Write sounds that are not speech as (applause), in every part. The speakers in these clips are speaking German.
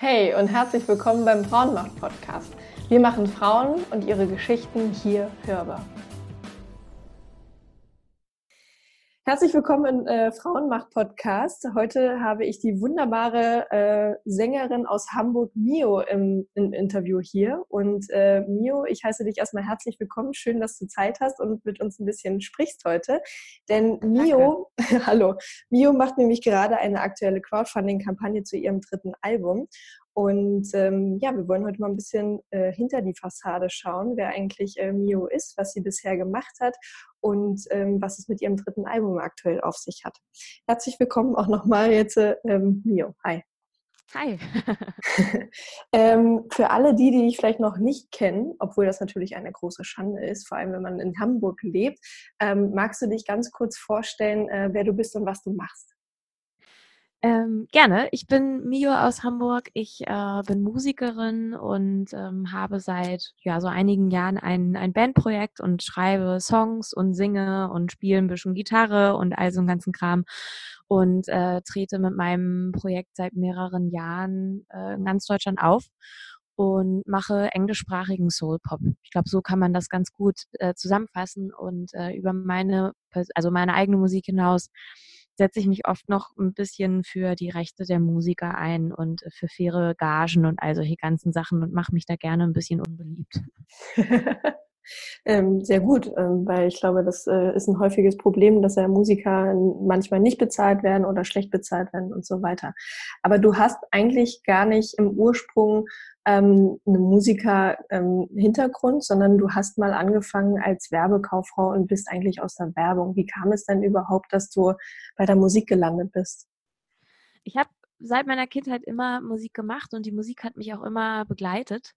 Hey und herzlich willkommen beim Frauenmacht-Podcast. Wir machen Frauen und ihre Geschichten hier hörbar. Herzlich willkommen im äh, Frauenmacht-Podcast. Heute habe ich die wunderbare äh, Sängerin aus Hamburg, Mio, im, im Interview hier. Und äh, Mio, ich heiße dich erstmal herzlich willkommen. Schön, dass du Zeit hast und mit uns ein bisschen sprichst heute. Denn Mio, (laughs) hallo, Mio macht nämlich gerade eine aktuelle Crowdfunding-Kampagne zu ihrem dritten Album. Und ähm, ja, wir wollen heute mal ein bisschen äh, hinter die Fassade schauen, wer eigentlich äh, Mio ist, was sie bisher gemacht hat und ähm, was es mit ihrem dritten Album aktuell auf sich hat. Herzlich willkommen auch nochmal jetzt, äh, ähm, Mio. Hi. Hi. (laughs) ähm, für alle die, die dich vielleicht noch nicht kennen, obwohl das natürlich eine große Schande ist, vor allem wenn man in Hamburg lebt, ähm, magst du dich ganz kurz vorstellen, äh, wer du bist und was du machst? Ähm, gerne. Ich bin Mio aus Hamburg. Ich äh, bin Musikerin und ähm, habe seit ja so einigen Jahren ein, ein Bandprojekt und schreibe Songs und singe und spiele ein bisschen Gitarre und all so einen ganzen Kram und äh, trete mit meinem Projekt seit mehreren Jahren äh, in ganz Deutschland auf und mache englischsprachigen Soul Pop. Ich glaube, so kann man das ganz gut äh, zusammenfassen und äh, über meine, also meine eigene Musik hinaus setze ich mich oft noch ein bisschen für die Rechte der Musiker ein und für faire Gagen und all solche ganzen Sachen und mache mich da gerne ein bisschen unbeliebt. (laughs) ähm, sehr gut, ähm, weil ich glaube, das äh, ist ein häufiges Problem, dass ja Musiker manchmal nicht bezahlt werden oder schlecht bezahlt werden und so weiter. Aber du hast eigentlich gar nicht im Ursprung ähm, einen Musiker-Hintergrund, ähm, sondern du hast mal angefangen als Werbekauffrau und bist eigentlich aus der Werbung. Wie kam es denn überhaupt, dass du bei der Musik gelandet bist? Ich habe seit meiner Kindheit immer Musik gemacht und die Musik hat mich auch immer begleitet.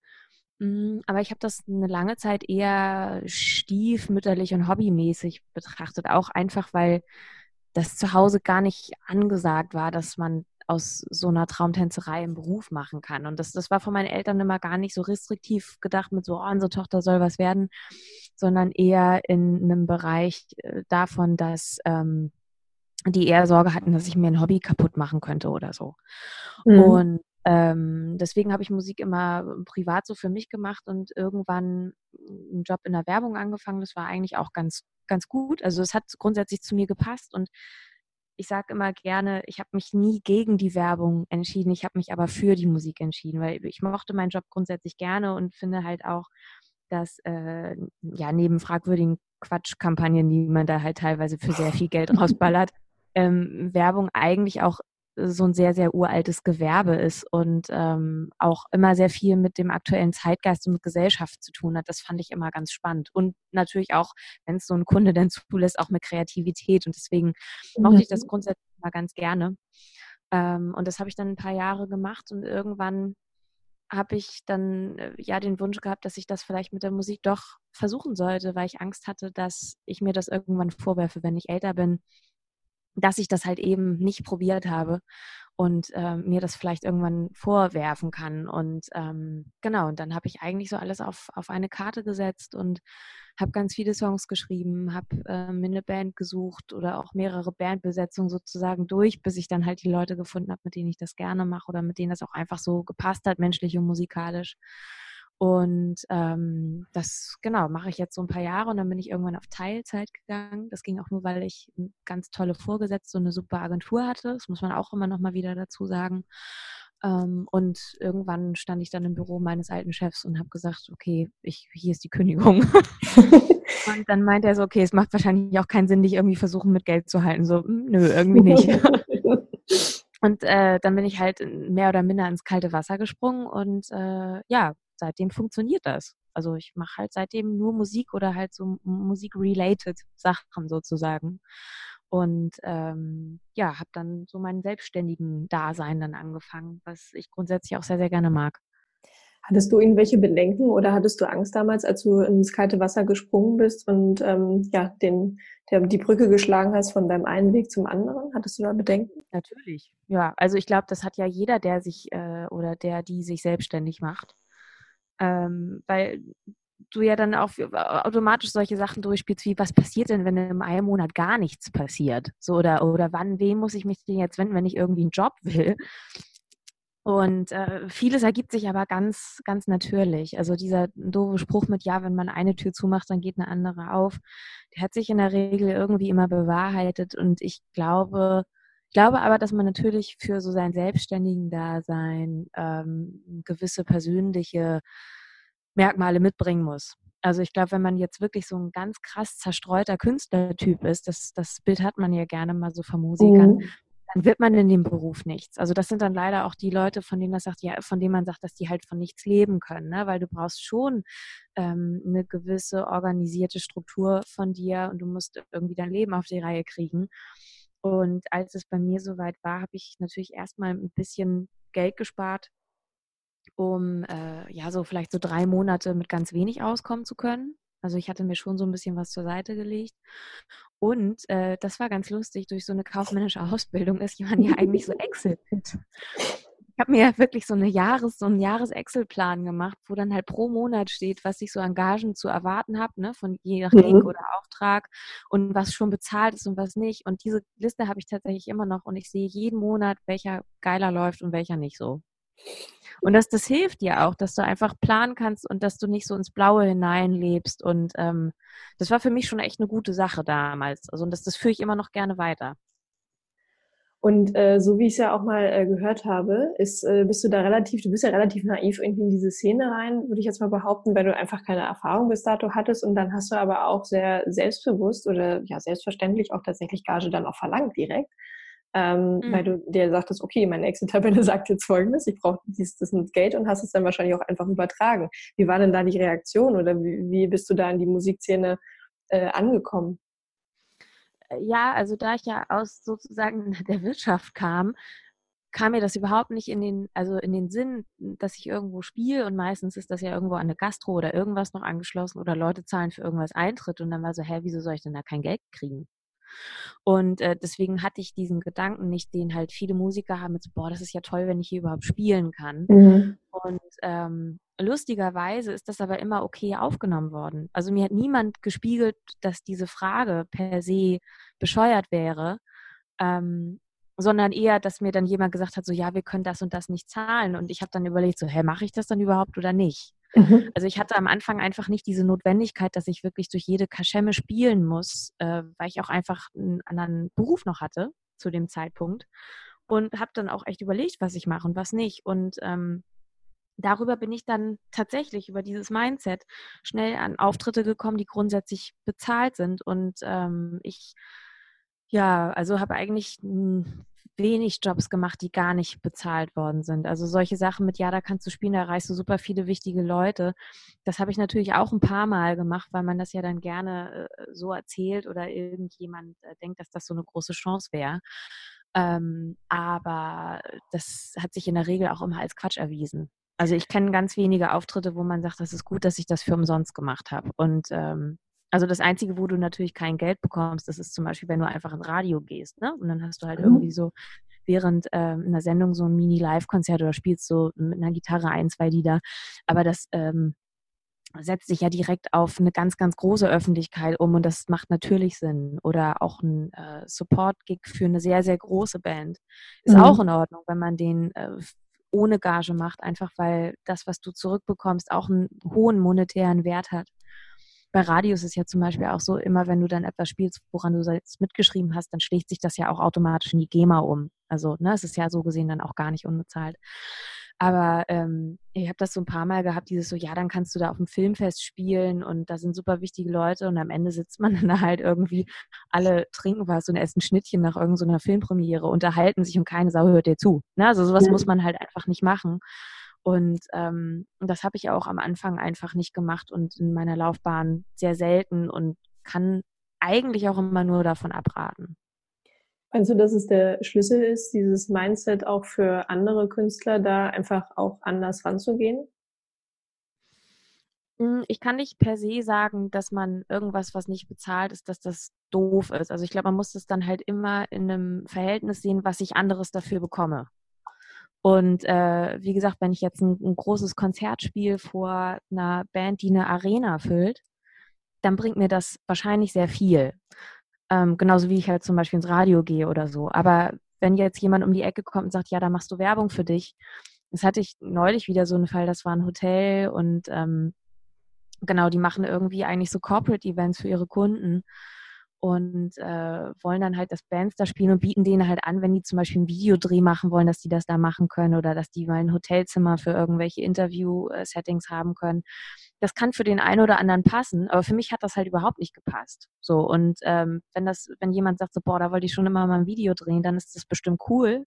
Mm, aber ich habe das eine lange Zeit eher stiefmütterlich und hobbymäßig betrachtet, auch einfach, weil das zu Hause gar nicht angesagt war, dass man aus so einer Traumtänzerei einen Beruf machen kann. Und das, das war von meinen Eltern immer gar nicht so restriktiv gedacht mit so, oh, unsere Tochter soll was werden, sondern eher in einem Bereich äh, davon, dass ähm, die eher Sorge hatten, dass ich mir ein Hobby kaputt machen könnte oder so. Mhm. Und ähm, deswegen habe ich Musik immer privat so für mich gemacht und irgendwann einen Job in der Werbung angefangen. Das war eigentlich auch ganz, ganz gut. Also es hat grundsätzlich zu mir gepasst und ich sage immer gerne, ich habe mich nie gegen die Werbung entschieden, ich habe mich aber für die Musik entschieden, weil ich mochte meinen Job grundsätzlich gerne und finde halt auch, dass äh, ja neben fragwürdigen Quatschkampagnen, die man da halt teilweise für sehr viel Geld (laughs) rausballert, ähm, Werbung eigentlich auch so ein sehr, sehr uraltes Gewerbe ist und ähm, auch immer sehr viel mit dem aktuellen Zeitgeist und mit Gesellschaft zu tun hat. Das fand ich immer ganz spannend. Und natürlich auch, wenn es so ein Kunde denn (laughs) zulässt, auch mit Kreativität. Und deswegen mhm. mochte ich das mhm. grundsätzlich mal ganz gerne. Ähm, und das habe ich dann ein paar Jahre gemacht und irgendwann habe ich dann äh, ja den Wunsch gehabt, dass ich das vielleicht mit der Musik doch versuchen sollte, weil ich Angst hatte, dass ich mir das irgendwann vorwerfe, wenn ich älter bin, dass ich das halt eben nicht probiert habe und ähm, mir das vielleicht irgendwann vorwerfen kann. Und ähm, genau, und dann habe ich eigentlich so alles auf, auf eine Karte gesetzt und habe ganz viele Songs geschrieben, habe äh, mir eine Band gesucht oder auch mehrere Bandbesetzungen sozusagen durch, bis ich dann halt die Leute gefunden habe, mit denen ich das gerne mache oder mit denen das auch einfach so gepasst hat, menschlich und musikalisch. Und ähm, das, genau, mache ich jetzt so ein paar Jahre und dann bin ich irgendwann auf Teilzeit gegangen. Das ging auch nur, weil ich eine ganz tolle Vorgesetzte und eine super Agentur hatte. Das muss man auch immer noch mal wieder dazu sagen. Ähm, und irgendwann stand ich dann im Büro meines alten Chefs und habe gesagt, okay, ich, hier ist die Kündigung. (laughs) und dann meinte er so, okay, es macht wahrscheinlich auch keinen Sinn, dich irgendwie versuchen, mit Geld zu halten. So, hm, nö, irgendwie nicht. (laughs) Und äh, dann bin ich halt mehr oder minder ins kalte Wasser gesprungen und äh, ja, seitdem funktioniert das. Also ich mache halt seitdem nur Musik oder halt so Musik-related Sachen sozusagen. Und ähm, ja, habe dann so meinen selbstständigen Dasein dann angefangen, was ich grundsätzlich auch sehr, sehr gerne mag. Hattest du irgendwelche Bedenken oder hattest du Angst damals, als du ins kalte Wasser gesprungen bist und ähm, ja, den, der, die Brücke geschlagen hast von deinem einen Weg zum anderen? Hattest du da Bedenken? Natürlich, ja. Also ich glaube, das hat ja jeder, der sich äh, oder der, die sich selbstständig macht. Ähm, weil du ja dann auch automatisch solche Sachen durchspielst, wie was passiert denn, wenn in einem Monat gar nichts passiert? So oder, oder wann, wem muss ich mich denn jetzt wenden, wenn ich irgendwie einen Job will? Und äh, vieles ergibt sich aber ganz, ganz natürlich. Also dieser doofe Spruch mit, ja, wenn man eine Tür zumacht, dann geht eine andere auf, der hat sich in der Regel irgendwie immer bewahrheitet. Und ich glaube, ich glaube aber, dass man natürlich für so sein selbstständigen Dasein ähm, gewisse persönliche Merkmale mitbringen muss. Also ich glaube, wenn man jetzt wirklich so ein ganz krass zerstreuter Künstlertyp ist, das, das Bild hat man ja gerne mal so von Musikern, mhm dann wird man in dem Beruf nichts. Also das sind dann leider auch die Leute, von denen das sagt, ja, von denen man sagt, dass die halt von nichts leben können, ne? weil du brauchst schon ähm, eine gewisse organisierte Struktur von dir und du musst irgendwie dein Leben auf die Reihe kriegen. Und als es bei mir soweit war, habe ich natürlich erstmal ein bisschen Geld gespart, um äh, ja so vielleicht so drei Monate mit ganz wenig auskommen zu können. Also ich hatte mir schon so ein bisschen was zur Seite gelegt. Und äh, das war ganz lustig, durch so eine kaufmännische Ausbildung ist man ja eigentlich so (laughs) Excel-fit. Ich habe mir ja wirklich so, eine Jahres-, so einen Jahres-Excel-Plan gemacht, wo dann halt pro Monat steht, was ich so an Gagen zu erwarten habe, ne, von je nach Link mhm. oder Auftrag und was schon bezahlt ist und was nicht. Und diese Liste habe ich tatsächlich immer noch und ich sehe jeden Monat, welcher geiler läuft und welcher nicht so. Und das, das hilft dir auch, dass du einfach planen kannst und dass du nicht so ins Blaue hineinlebst. Und ähm, das war für mich schon echt eine gute Sache damals. Also und das, das führe ich immer noch gerne weiter. Und äh, so wie ich es ja auch mal äh, gehört habe, ist, äh, bist du da relativ, du bist ja relativ naiv irgendwie in diese Szene rein, würde ich jetzt mal behaupten, weil du einfach keine Erfahrung bis dato hattest und dann hast du aber auch sehr selbstbewusst oder ja selbstverständlich auch tatsächlich Gage dann auch verlangt direkt ähm, mhm. weil du dir sagtest, okay, meine Excel-Tabelle (laughs) sagt jetzt folgendes, ich brauche dieses das Geld und hast es dann wahrscheinlich auch einfach übertragen. Wie war denn da die Reaktion oder wie, wie bist du da in die Musikszene äh, angekommen? Ja, also da ich ja aus sozusagen (laughs) der Wirtschaft kam, kam mir das überhaupt nicht in den, also in den Sinn, dass ich irgendwo spiele und meistens ist das ja irgendwo an eine Gastro oder irgendwas noch angeschlossen oder Leute zahlen für irgendwas Eintritt und dann war so, hä, wieso soll ich denn da kein Geld kriegen? Und äh, deswegen hatte ich diesen Gedanken nicht, den halt viele Musiker haben, mit so, boah, das ist ja toll, wenn ich hier überhaupt spielen kann. Mhm. Und ähm, lustigerweise ist das aber immer okay aufgenommen worden. Also mir hat niemand gespiegelt, dass diese Frage per se bescheuert wäre. Ähm, sondern eher, dass mir dann jemand gesagt hat, so ja, wir können das und das nicht zahlen. Und ich habe dann überlegt, so, hä, mache ich das dann überhaupt oder nicht? Mhm. Also ich hatte am Anfang einfach nicht diese Notwendigkeit, dass ich wirklich durch jede Kaschemme spielen muss, äh, weil ich auch einfach einen anderen Beruf noch hatte zu dem Zeitpunkt. Und habe dann auch echt überlegt, was ich mache und was nicht. Und ähm, darüber bin ich dann tatsächlich über dieses Mindset schnell an Auftritte gekommen, die grundsätzlich bezahlt sind. Und ähm, ich ja, also habe eigentlich wenig Jobs gemacht, die gar nicht bezahlt worden sind. Also solche Sachen mit, ja, da kannst du spielen, da erreichst du super viele wichtige Leute. Das habe ich natürlich auch ein paar Mal gemacht, weil man das ja dann gerne äh, so erzählt oder irgendjemand äh, denkt, dass das so eine große Chance wäre. Ähm, aber das hat sich in der Regel auch immer als Quatsch erwiesen. Also ich kenne ganz wenige Auftritte, wo man sagt, das ist gut, dass ich das für umsonst gemacht habe. Und ähm, also das Einzige, wo du natürlich kein Geld bekommst, das ist zum Beispiel, wenn du einfach ins Radio gehst, ne? Und dann hast du halt mhm. irgendwie so während ähm, einer Sendung so ein Mini-Live-Konzert oder spielst so mit einer Gitarre ein, zwei Lieder. Aber das ähm, setzt sich ja direkt auf eine ganz, ganz große Öffentlichkeit um und das macht natürlich Sinn. Oder auch ein äh, Support-Gig für eine sehr, sehr große Band ist mhm. auch in Ordnung, wenn man den äh, ohne Gage macht, einfach weil das, was du zurückbekommst, auch einen hohen monetären Wert hat bei Radios ist ja zum Beispiel auch so, immer wenn du dann etwas spielst, woran du selbst mitgeschrieben hast, dann schlägt sich das ja auch automatisch in die GEMA um. Also ne, es ist ja so gesehen dann auch gar nicht unbezahlt. Aber ähm, ich habe das so ein paar Mal gehabt, dieses so, ja, dann kannst du da auf dem Filmfest spielen und da sind super wichtige Leute und am Ende sitzt man (laughs) dann halt irgendwie, alle trinken was und essen Schnittchen nach irgendeiner Filmpremiere, unterhalten sich und keine Sau hört dir zu. Ne? Also sowas ja. muss man halt einfach nicht machen. Und ähm, das habe ich auch am Anfang einfach nicht gemacht und in meiner Laufbahn sehr selten und kann eigentlich auch immer nur davon abraten. Meinst du, dass es der Schlüssel ist, dieses Mindset auch für andere Künstler da einfach auch anders ranzugehen? Hm, ich kann nicht per se sagen, dass man irgendwas, was nicht bezahlt ist, dass das doof ist. Also ich glaube, man muss es dann halt immer in einem Verhältnis sehen, was ich anderes dafür bekomme. Und äh, wie gesagt, wenn ich jetzt ein, ein, großes Konzert spiele vor einer Band, die eine Arena füllt, dann bringt mir das wahrscheinlich sehr viel. Ähm, genauso wie ich halt zum Beispiel ins Radio gehe oder so. Aber wenn jetzt jemand um die Ecke kommt und sagt, ja, da machst du Werbung für dich. Das hatte ich neulich wieder so einen Fall, das war ein Hotel und ähm, genau, die machen irgendwie eigentlich so Corporate Events für ihre Kunden und äh, wollen dann halt das Bands da spielen und bieten denen halt an, wenn die zum Beispiel ein Videodreh machen wollen, dass die das da machen können oder dass die mal ein Hotelzimmer für irgendwelche Interview-Settings haben können. Das kann für den einen oder anderen passen, aber für mich hat das halt überhaupt nicht gepasst. So und ähm, wenn das, wenn jemand sagt so, boah, da wollte ich schon immer mal ein Video drehen, dann ist das bestimmt cool.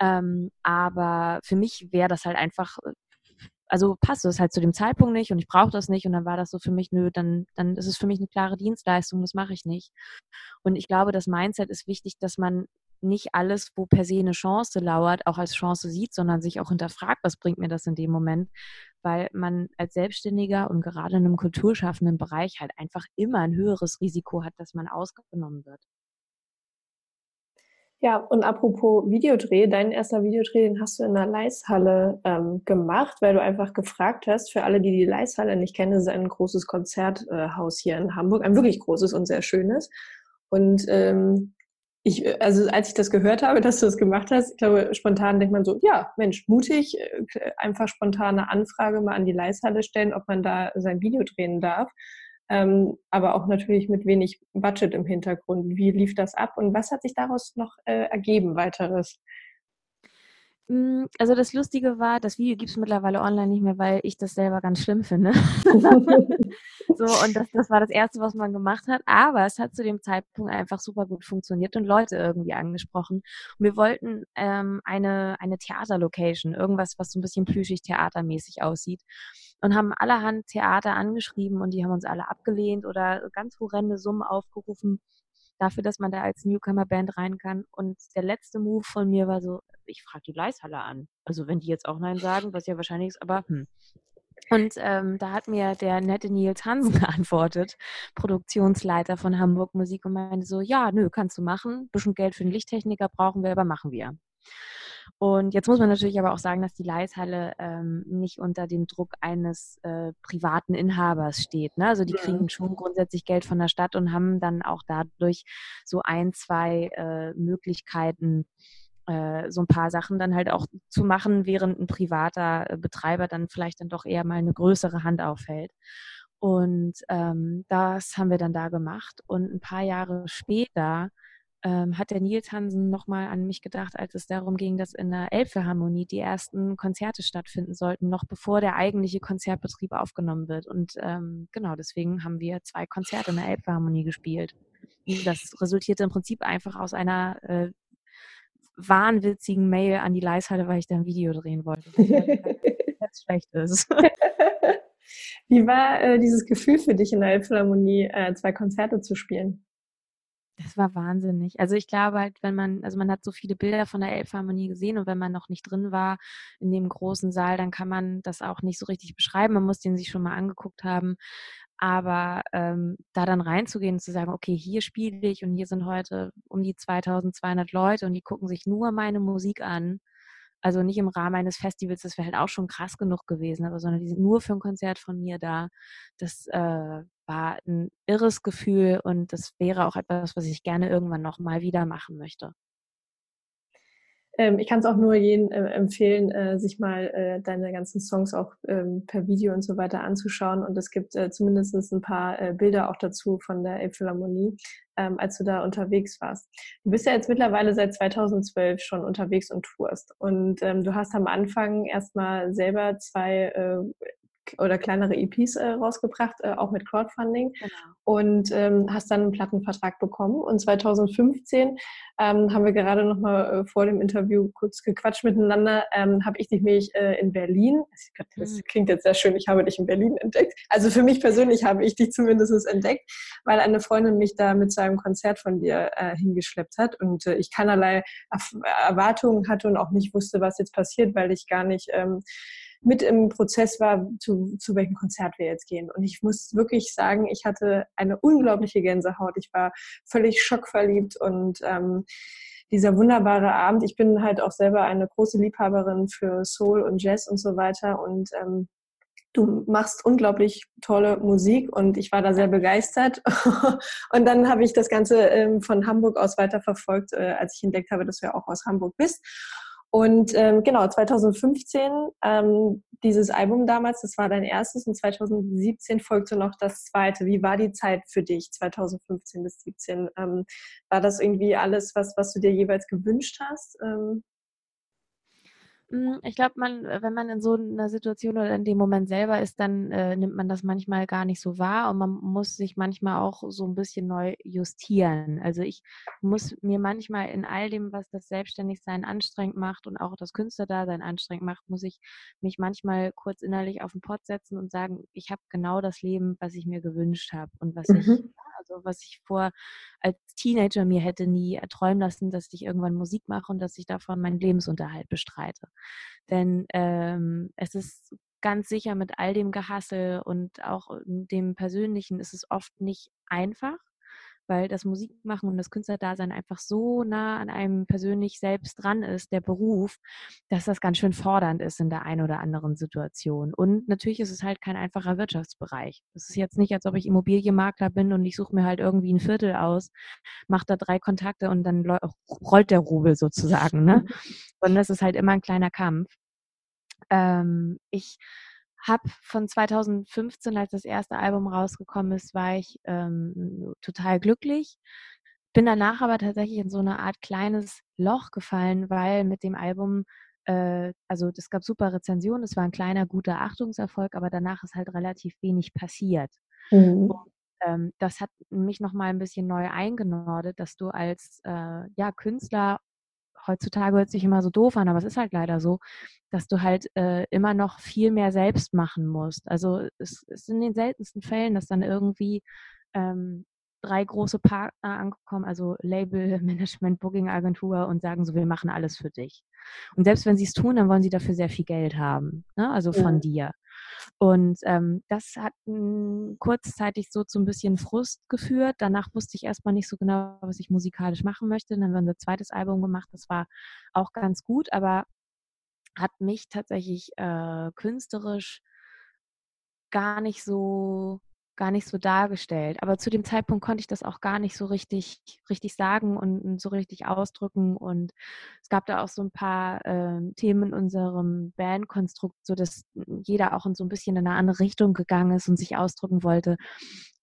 Ähm, aber für mich wäre das halt einfach also passt es halt zu dem Zeitpunkt nicht und ich brauche das nicht und dann war das so für mich, nö, dann, dann ist es für mich eine klare Dienstleistung, das mache ich nicht. Und ich glaube, das Mindset ist wichtig, dass man nicht alles, wo per se eine Chance lauert, auch als Chance sieht, sondern sich auch hinterfragt, was bringt mir das in dem Moment, weil man als Selbstständiger und gerade in einem kulturschaffenden Bereich halt einfach immer ein höheres Risiko hat, dass man ausgenommen wird. Ja, und apropos Videodreh, dein erster Videodreh, den hast du in der Leishalle ähm, gemacht, weil du einfach gefragt hast, für alle, die die Leishalle nicht kennen, das ist ein großes Konzerthaus hier in Hamburg, ein wirklich großes und sehr schönes. Und ähm, ich, also als ich das gehört habe, (laughs) dass du das gemacht hast, ich glaube, spontan denkt man so, ja, Mensch, mutig, äh, einfach spontane Anfrage mal an die Leishalle stellen, ob man da sein Video drehen darf ähm, aber auch natürlich mit wenig Budget im Hintergrund. Wie lief das ab und was hat sich daraus noch äh, ergeben weiteres? Hm, also das Lustige war, das Video gibt es mittlerweile online nicht mehr, weil ich das selber ganz schlimm finde. (laughs) so, und das, das war das Erste, was man gemacht hat. Aber es hat zu dem Zeitpunkt einfach super gut funktioniert und Leute irgendwie angesprochen. Und wir wollten ähm, eine, eine Theaterlocation, irgendwas, was so ein bisschen plüschig theatermäßig aussieht. Und haben allerhand Theater angeschrieben und die haben uns alle abgelehnt oder ganz horrende Summen aufgerufen dafür, dass man da als Newcomer-Band rein kann. Und der letzte Move von mir war so, ich frage die Leishalle an. Also wenn die jetzt auch Nein sagen, was ja wahrscheinlich ist, aber hm. Und ähm, da hat mir der nette Nils Hansen (laughs) geantwortet, Produktionsleiter von Hamburg Musik und meinte so, ja, nö, kannst du machen. bisschen Geld für den Lichttechniker brauchen wir, aber machen wir. Und jetzt muss man natürlich aber auch sagen, dass die Leishalle ähm, nicht unter dem Druck eines äh, privaten Inhabers steht. Ne? Also die ja. kriegen schon grundsätzlich Geld von der Stadt und haben dann auch dadurch so ein, zwei äh, Möglichkeiten, äh, so ein paar Sachen dann halt auch zu machen, während ein privater äh, Betreiber dann vielleicht dann doch eher mal eine größere Hand aufhält. Und ähm, das haben wir dann da gemacht. Und ein paar Jahre später ähm, hat der Nils Hansen nochmal an mich gedacht, als es darum ging, dass in der Elbphilharmonie die ersten Konzerte stattfinden sollten, noch bevor der eigentliche Konzertbetrieb aufgenommen wird. Und ähm, genau deswegen haben wir zwei Konzerte in der Elbphilharmonie gespielt. Das resultierte im Prinzip einfach aus einer äh, wahnwitzigen Mail an die Leishalle, weil ich da ein Video drehen wollte. Was (laughs) schlecht ist. Wie war äh, dieses Gefühl für dich in der Elbphilharmonie, äh, zwei Konzerte zu spielen? Das war wahnsinnig. Also ich glaube halt, wenn man, also man hat so viele Bilder von der Elbphilharmonie gesehen und wenn man noch nicht drin war in dem großen Saal, dann kann man das auch nicht so richtig beschreiben. Man muss den sich schon mal angeguckt haben. Aber ähm, da dann reinzugehen und zu sagen, okay, hier spiele ich und hier sind heute um die 2200 Leute und die gucken sich nur meine Musik an, also nicht im Rahmen eines Festivals, das wäre halt auch schon krass genug gewesen, aber sondern die sind nur für ein Konzert von mir da. Das äh, war ein irres Gefühl und das wäre auch etwas, was ich gerne irgendwann noch mal wieder machen möchte. Ähm, ich kann es auch nur jedem äh, empfehlen, äh, sich mal äh, deine ganzen Songs auch ähm, per Video und so weiter anzuschauen. Und es gibt äh, zumindest ein paar äh, Bilder auch dazu von der Elbphilharmonie, ähm, als du da unterwegs warst. Du bist ja jetzt mittlerweile seit 2012 schon unterwegs und tourst. Und ähm, du hast am Anfang erstmal selber zwei äh, oder kleinere EPs äh, rausgebracht, äh, auch mit Crowdfunding. Genau. Und ähm, hast dann einen Plattenvertrag bekommen. Und 2015 ähm, haben wir gerade noch mal äh, vor dem Interview kurz gequatscht miteinander. Ähm, habe ich dich nämlich äh, in Berlin, das mhm. klingt jetzt sehr schön, ich habe dich in Berlin entdeckt. Also für mich persönlich habe ich dich zumindest entdeckt, weil eine Freundin mich da mit zu einem Konzert von dir äh, hingeschleppt hat und äh, ich keinerlei Erwartungen hatte und auch nicht wusste, was jetzt passiert, weil ich gar nicht ähm, mit im Prozess war, zu, zu welchem Konzert wir jetzt gehen. Und ich muss wirklich sagen, ich hatte eine unglaubliche Gänsehaut. Ich war völlig schockverliebt und ähm, dieser wunderbare Abend. Ich bin halt auch selber eine große Liebhaberin für Soul und Jazz und so weiter und ähm, du machst unglaublich tolle Musik und ich war da sehr begeistert. (laughs) und dann habe ich das Ganze ähm, von Hamburg aus weiterverfolgt, äh, als ich entdeckt habe, dass du ja auch aus Hamburg bist. Und ähm, genau, 2015, ähm, dieses Album damals, das war dein erstes und 2017 folgte noch das zweite. Wie war die Zeit für dich, 2015 bis 2017? Ähm, war das irgendwie alles, was, was du dir jeweils gewünscht hast? Ähm, hm, ich glaube, man, äh, wenn man in so einer Situation oder in dem Moment selber ist, dann äh, nimmt man das manchmal gar nicht so wahr und man muss sich manchmal auch so ein bisschen neu justieren. Also ich muss mir manchmal in all dem, was das Selbstständigsein anstrengend macht und auch das Künstlerdasein anstrengend macht, muss ich mich manchmal kurz innerlich auf den Pott setzen und sagen, ich habe genau das Leben, was ich mir gewünscht habe und was mhm. ich also was ich vor als Teenager mir hätte nie erträumen lassen, dass ich irgendwann Musik mache und dass ich davon meinen Lebensunterhalt bestreite. Denn ähm, es ist ganz sicher mit all dem Gehassel und auch dem Persönlichen ist es oft nicht einfach weil das Musikmachen und das Künstlerdasein einfach so nah an einem persönlich selbst dran ist, der Beruf, dass das ganz schön fordernd ist in der einen oder anderen Situation. Und natürlich ist es halt kein einfacher Wirtschaftsbereich. Es ist jetzt nicht, als ob ich Immobilienmakler bin und ich suche mir halt irgendwie ein Viertel aus, mache da drei Kontakte und dann rollt der Rubel sozusagen. Ne? (laughs) Sondern es ist halt immer ein kleiner Kampf. Ähm, ich habe von 2015, als das erste Album rausgekommen ist, war ich ähm, total glücklich. Bin danach aber tatsächlich in so eine Art kleines Loch gefallen, weil mit dem Album, äh, also es gab super Rezensionen, es war ein kleiner, guter Achtungserfolg, aber danach ist halt relativ wenig passiert. Mhm. Und, ähm, das hat mich nochmal ein bisschen neu eingenordet, dass du als äh, ja, Künstler heutzutage hört sich immer so doof an, aber es ist halt leider so, dass du halt äh, immer noch viel mehr selbst machen musst. Also es ist in den seltensten Fällen, dass dann irgendwie ähm, drei große Partner ankommen, also Label, (laughs) Management, Booking Agentur und sagen so, wir machen alles für dich. Und selbst wenn sie es tun, dann wollen sie dafür sehr viel Geld haben, ne? also von ja. dir. Und ähm, das hat m, kurzzeitig so zu ein bisschen Frust geführt. Danach wusste ich erstmal nicht so genau, was ich musikalisch machen möchte. Dann haben wir unser zweites Album gemacht. Das war auch ganz gut, aber hat mich tatsächlich äh, künstlerisch gar nicht so gar nicht so dargestellt. Aber zu dem Zeitpunkt konnte ich das auch gar nicht so richtig, richtig sagen und, und so richtig ausdrücken. Und es gab da auch so ein paar äh, Themen in unserem Bandkonstrukt, so dass jeder auch in so ein bisschen in eine andere Richtung gegangen ist und sich ausdrücken wollte.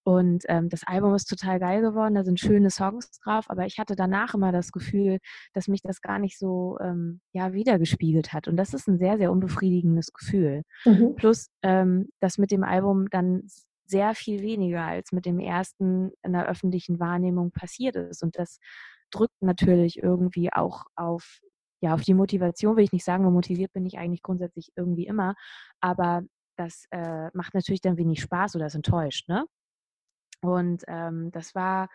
Und ähm, das Album ist total geil geworden, da sind schöne Songs drauf, aber ich hatte danach immer das Gefühl, dass mich das gar nicht so ähm, ja, wiedergespiegelt hat. Und das ist ein sehr, sehr unbefriedigendes Gefühl. Mhm. Plus, ähm, dass mit dem Album dann sehr viel weniger als mit dem ersten in der öffentlichen Wahrnehmung passiert ist. Und das drückt natürlich irgendwie auch auf, ja, auf die Motivation, will ich nicht sagen, nur motiviert bin ich eigentlich grundsätzlich irgendwie immer, aber das äh, macht natürlich dann wenig Spaß oder ist enttäuscht, ne? Und ähm, das war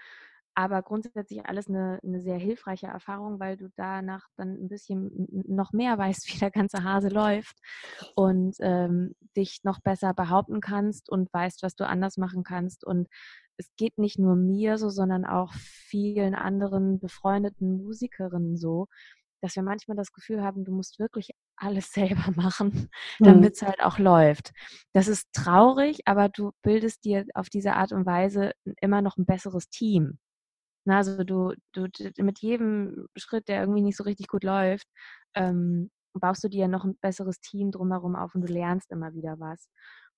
aber grundsätzlich alles eine, eine, sehr hilfreiche Erfahrung, weil du danach dann ein bisschen noch mehr (laughs) weißt, wie der ganze Hase läuft und ähm, dich noch besser behaupten kannst und weißt, was du anders machen kannst. Und es geht nicht nur mir so, sondern auch vielen anderen befreundeten Musikerinnen so, dass wir manchmal das Gefühl haben, du musst wirklich alles (laughs) selber machen, damit es mhm. halt auch läuft. Das ist traurig, aber du bildest dir auf diese Art und Weise immer noch ein besseres Team. Na, also du, du mit jedem Schritt, der irgendwie nicht so richtig gut läuft, ähm, baust du dir noch ein besseres Team drumherum auf und du lernst immer wieder was.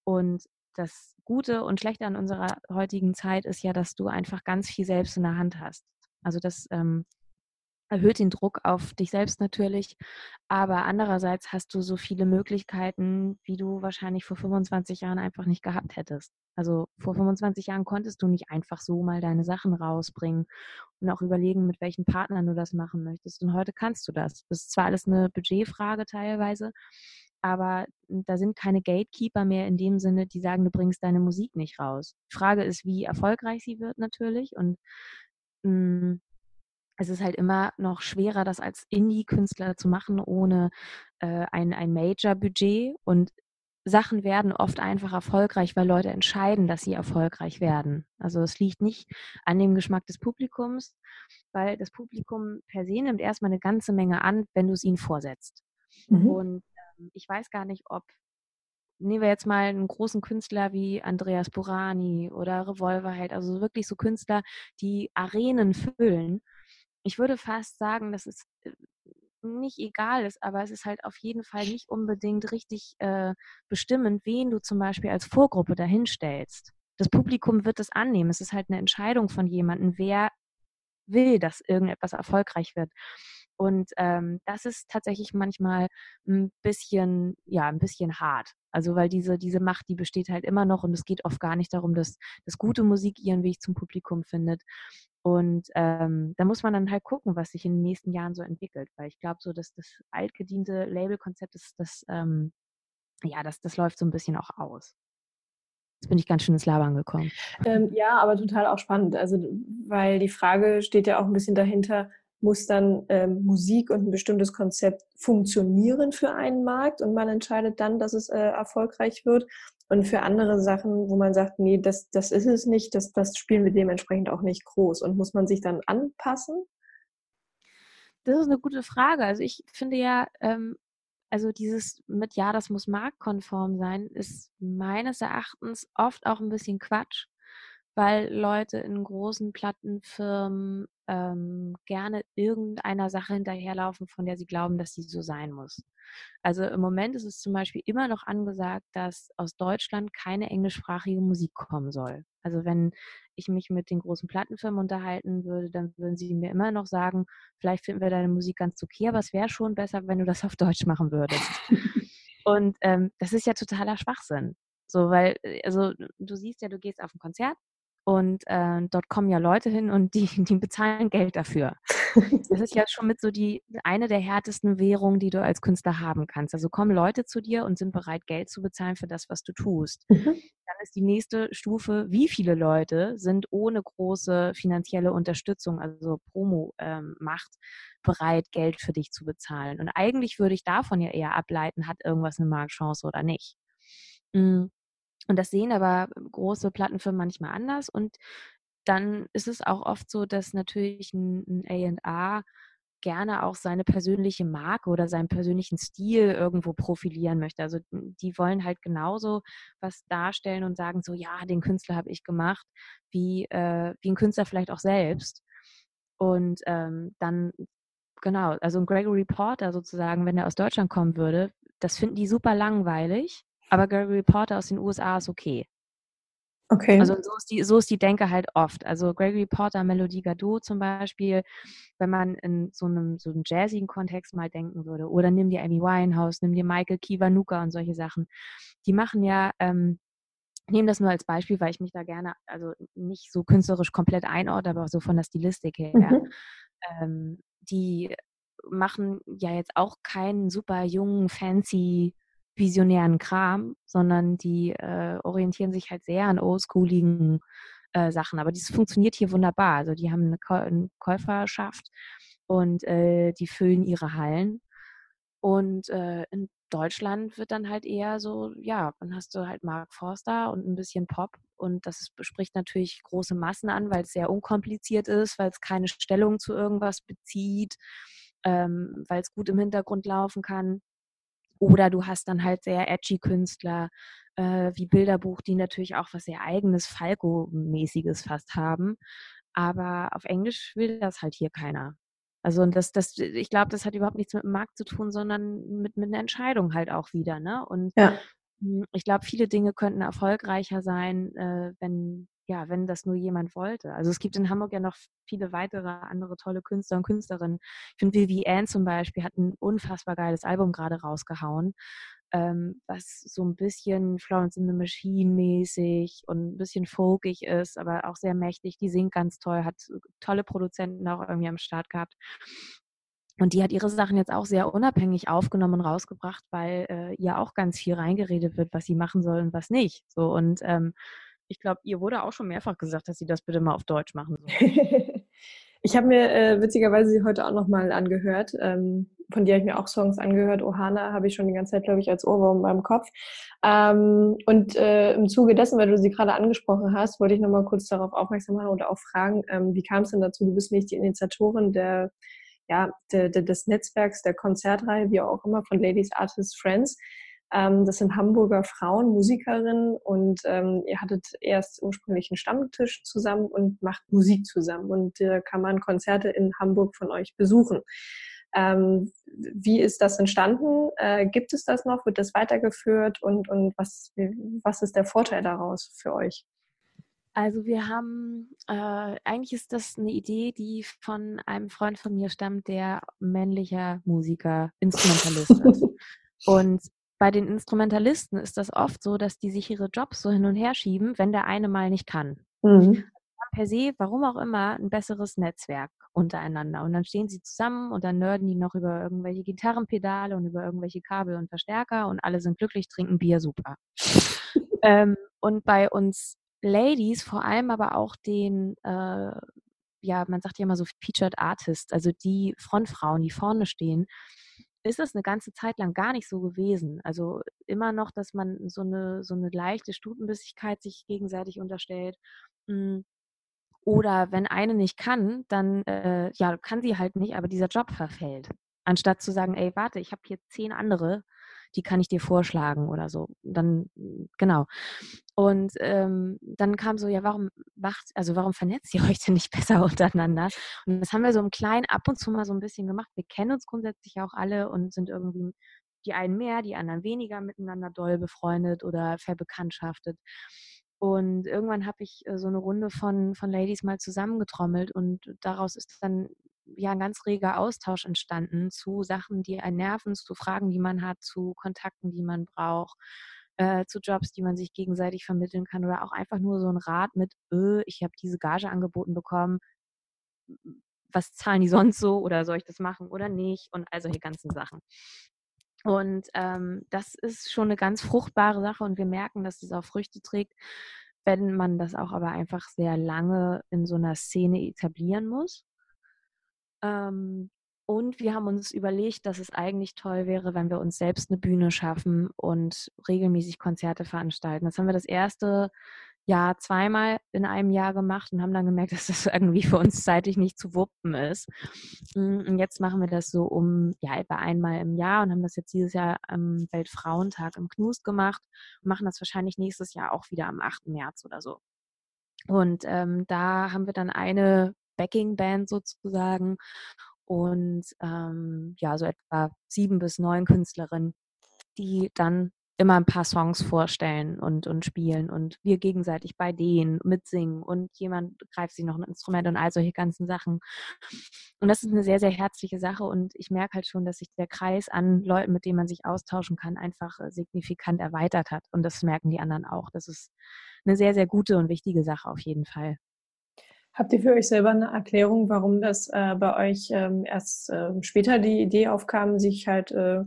Und das Gute und Schlechte an unserer heutigen Zeit ist ja, dass du einfach ganz viel selbst in der Hand hast. Also das ähm, erhöht den Druck auf dich selbst natürlich, aber andererseits hast du so viele Möglichkeiten, wie du wahrscheinlich vor 25 Jahren einfach nicht gehabt hättest. Also vor 25 Jahren konntest du nicht einfach so mal deine Sachen rausbringen und auch überlegen, mit welchen Partnern du das machen möchtest. Und heute kannst du das. Das ist zwar alles eine Budgetfrage teilweise, aber da sind keine Gatekeeper mehr in dem Sinne, die sagen, du bringst deine Musik nicht raus. Die Frage ist, wie erfolgreich sie wird natürlich und mh, hm, es ist halt immer noch schwerer, das als Indie-Künstler zu machen, ohne äh, ein, ein Major-Budget. Und Sachen werden oft einfach erfolgreich, weil Leute entscheiden, dass sie erfolgreich werden. Also es liegt nicht an dem Geschmack des Publikums, weil das Publikum per se nimmt erstmal eine ganze Menge an, wenn du es ihnen vorsetzt. Mhm. Und ähm, ich weiß gar nicht, ob nehmen wir jetzt mal einen großen Künstler wie Andreas Burani oder Revolverheld, also wirklich so Künstler, die Arenen füllen. Ich würde fast sagen, dass es äh, nicht egal ist, aber es ist halt auf jeden Fall nicht unbedingt richtig äh, bestimmend, wen du zum Beispiel als Vorgruppe dahinstellst. Das Publikum wird es annehmen. Es ist halt eine Entscheidung von jemandem, wer will, dass irgendetwas erfolgreich wird. Und ähm, das ist tatsächlich manchmal ein bisschen, ja, ein bisschen hart. Also weil diese, diese Macht, die besteht halt immer noch und es geht oft gar nicht darum, dass, dass gute Musik ihren Weg zum Publikum findet. Und ähm, da muss man dann halt gucken, was sich in den nächsten Jahren so entwickelt. Weil ich glaube, so dass das altgediente Labelkonzept ist, das, ähm, ja, das, das läuft so ein bisschen auch aus. Jetzt bin ich ganz schön ins Labern gekommen. Ähm, ja, aber total auch spannend. Also, weil die Frage steht ja auch ein bisschen dahinter, muss dann ähm, Musik und ein bestimmtes Konzept funktionieren für einen Markt und man entscheidet dann, dass es äh, erfolgreich wird. Und für andere Sachen, wo man sagt, nee, das, das ist es nicht, das, das spielen wir dementsprechend auch nicht groß. Und muss man sich dann anpassen? Das ist eine gute Frage. Also ich finde ja, ähm, also dieses mit ja, das muss marktkonform sein, ist meines Erachtens oft auch ein bisschen Quatsch, weil Leute in großen Plattenfirmen ähm, gerne irgendeiner Sache hinterherlaufen, von der sie glauben, dass sie so sein muss. Also im Moment ist es zum Beispiel immer noch angesagt, dass aus Deutschland keine englischsprachige Musik kommen soll. Also wenn ich mich mit den großen Plattenfirmen unterhalten würde, dann würden sie mir immer noch sagen, vielleicht finden wir deine Musik ganz okay, aber es wäre schon besser, wenn du das auf Deutsch machen würdest. Und ähm, das ist ja totaler Schwachsinn. So, weil, äh, also du siehst ja, du gehst auf ein Konzert und äh, dort kommen ja Leute hin und die, (laughs) die bezahlen Geld dafür. Das ist ja (laughs) schon mit so die eine der härtesten Währungen, die du als Künstler haben kannst. Also kommen Leute zu dir und sind bereit, Geld zu bezahlen für das, was du tust. Mhm. Dann ist die nächste Stufe, wie viele Leute sind ohne große finanzielle Unterstützung, also Promo-Macht, ähm, bereit, Geld für dich zu bezahlen. Und eigentlich würde ich davon ja eher ableiten, hat irgendwas eine Marktchance oder nicht. Mhm. Und das sehen aber große Plattenfirmen manchmal anders. Und dann ist es auch oft so, dass natürlich ein, ein A gerne auch seine persönliche Marke oder seinen persönlichen Stil irgendwo profilieren möchte. Also die wollen halt genauso was darstellen und sagen so, ja, den Künstler habe ich gemacht, wie, äh, wie ein Künstler vielleicht auch selbst. Und ähm, dann, genau, also ein Gregory Porter sozusagen, wenn er aus Deutschland kommen würde, das finden die super langweilig aber Gregory Porter aus den USA ist okay. Okay. Also so ist, die, so ist die Denke halt oft. Also Gregory Porter, Melodie Gardot zum Beispiel, wenn man in so einem, so einem jazzigen Kontext mal denken würde, oder nimm dir Amy Winehouse, nimm dir Michael Kiwanuka und solche Sachen, die machen ja, ähm, ich nehme das nur als Beispiel, weil ich mich da gerne, also nicht so künstlerisch komplett einordne, aber so von der Stilistik her. Mhm. Ähm, die machen ja jetzt auch keinen super jungen, fancy visionären Kram, sondern die äh, orientieren sich halt sehr an oldschooligen äh, Sachen. Aber das funktioniert hier wunderbar. Also die haben eine, Käu eine Käuferschaft und äh, die füllen ihre Hallen. Und äh, in Deutschland wird dann halt eher so, ja, dann hast du halt Mark Forster und ein bisschen Pop. Und das spricht natürlich große Massen an, weil es sehr unkompliziert ist, weil es keine Stellung zu irgendwas bezieht, ähm, weil es gut im Hintergrund laufen kann. Oder du hast dann halt sehr edgy Künstler äh, wie Bilderbuch, die natürlich auch was sehr eigenes, Falco-mäßiges fast haben. Aber auf Englisch will das halt hier keiner. Also und das, das, ich glaube, das hat überhaupt nichts mit dem Markt zu tun, sondern mit, mit einer Entscheidung halt auch wieder. Ne? Und ja. Hm, ich glaube, viele Dinge könnten erfolgreicher sein, äh, wenn ja, wenn das nur jemand wollte. Also es gibt in Hamburg ja noch viele weitere andere tolle Künstler und Künstlerinnen. Ich finde, Vivienne zum Beispiel hat ein unfassbar geiles Album gerade rausgehauen, ähm, was so ein bisschen Florence in the Machine mäßig und ein bisschen folkig ist, aber auch sehr mächtig. Die singt ganz toll, hat tolle Produzenten auch irgendwie am Start gehabt. Und die hat ihre Sachen jetzt auch sehr unabhängig aufgenommen und rausgebracht, weil äh, ihr auch ganz viel reingeredet wird, was sie machen soll und was nicht. So und ähm, ich glaube, ihr wurde auch schon mehrfach gesagt, dass sie das bitte mal auf Deutsch machen soll. (laughs) ich habe mir äh, witzigerweise sie heute auch nochmal angehört. Ähm, von dir habe ich mir auch Songs angehört. Ohana habe ich schon die ganze Zeit, glaube ich, als Ohrwurm beim Kopf. Ähm, und äh, im Zuge dessen, weil du sie gerade angesprochen hast, wollte ich nochmal kurz darauf aufmerksam machen oder auch fragen, ähm, wie kam es denn dazu? Du bist nicht die Initiatorin der, ja, de, de, des Netzwerks, der Konzertreihe, wie auch immer, von Ladies Artists Friends. Ähm, das sind Hamburger Frauen, Musikerinnen und ähm, ihr hattet erst ursprünglich einen Stammtisch zusammen und macht Musik zusammen und äh, kann man Konzerte in Hamburg von euch besuchen. Ähm, wie ist das entstanden? Äh, gibt es das noch? Wird das weitergeführt? Und, und was, was ist der Vorteil daraus für euch? Also wir haben, äh, eigentlich ist das eine Idee, die von einem Freund von mir stammt, der männlicher Musiker, Instrumentalist ist. (laughs) Und bei den Instrumentalisten ist das oft so, dass die sich ihre Jobs so hin und her schieben, wenn der eine mal nicht kann. Mhm. Per se, warum auch immer, ein besseres Netzwerk untereinander. Und dann stehen sie zusammen und dann nörden die noch über irgendwelche Gitarrenpedale und über irgendwelche Kabel und Verstärker und alle sind glücklich, trinken Bier, super. ähm, und bei uns Ladies, vor allem aber auch den, äh, ja, man sagt ja immer so Featured Artists, also die Frontfrauen, die vorne stehen, ist es eine ganze Zeit lang gar nicht so gewesen. Also immer noch, dass man so eine, so eine leichte Stutenbissigkeit sich gegenseitig unterstellt. Hm, oder wenn eine nicht kann, dann äh, ja, kann sie halt nicht, aber dieser Job verfällt. Anstatt zu sagen, ey, warte, ich habe hier zehn andere, die kann ich dir vorschlagen oder so. Dann, genau. Und ähm, dann kam so, ja, warum macht, also warum vernetzt ihr euch denn nicht (laughs) besser untereinander? Und das haben wir so im Kleinen ab und zu mal so ein bisschen gemacht. Wir kennen uns grundsätzlich auch alle und sind irgendwie die einen mehr, die anderen weniger miteinander doll befreundet oder verbekanntschaftet. Und irgendwann habe ich äh, so eine Runde von, von Ladies mal zusammengetrommelt und daraus ist dann ja ein ganz reger Austausch entstanden zu Sachen, die einen nerven, zu Fragen, die man hat, zu Kontakten, die man braucht, äh, zu Jobs, die man sich gegenseitig vermitteln kann oder auch einfach nur so ein Rat mit, öh, ich habe diese Gage angeboten bekommen, was zahlen die sonst so oder soll ich das machen oder nicht und all solche ganzen Sachen. Und ähm, das ist schon eine ganz fruchtbare Sache und wir merken, dass es auch Früchte trägt, wenn man das auch aber einfach sehr lange in so einer Szene etablieren muss. Ähm, und wir haben uns überlegt, dass es eigentlich toll wäre, wenn wir uns selbst eine Bühne schaffen und regelmäßig Konzerte veranstalten. Das haben wir das erste Jahr zweimal in einem Jahr gemacht und haben dann gemerkt, (laughs) dass das irgendwie für uns zeitlich nicht zu wuppen ist. Mm, und jetzt machen wir das so um, ja, etwa einmal im Jahr und haben das jetzt dieses Jahr am Weltfrauentag im Knust gemacht und machen das wahrscheinlich nächstes Jahr auch wieder am 8. März oder so. Und ähm, da haben wir dann eine Backing-Band sozusagen und ähm, ja, so etwa sieben bis neun Künstlerinnen, die dann immer ein paar Songs vorstellen und, und spielen und wir gegenseitig bei denen mitsingen und jemand greift sich noch ein Instrument und all solche ganzen Sachen. Und das ist eine sehr, sehr herzliche Sache und ich merke halt schon, dass sich der Kreis an Leuten, mit denen man sich austauschen kann, einfach äh, signifikant erweitert hat. Und das merken die anderen auch. Das ist eine sehr, sehr gute und wichtige Sache auf jeden Fall. Habt ihr für euch selber eine Erklärung, warum das äh, bei euch ähm, erst äh, später die Idee aufkam, sich halt äh,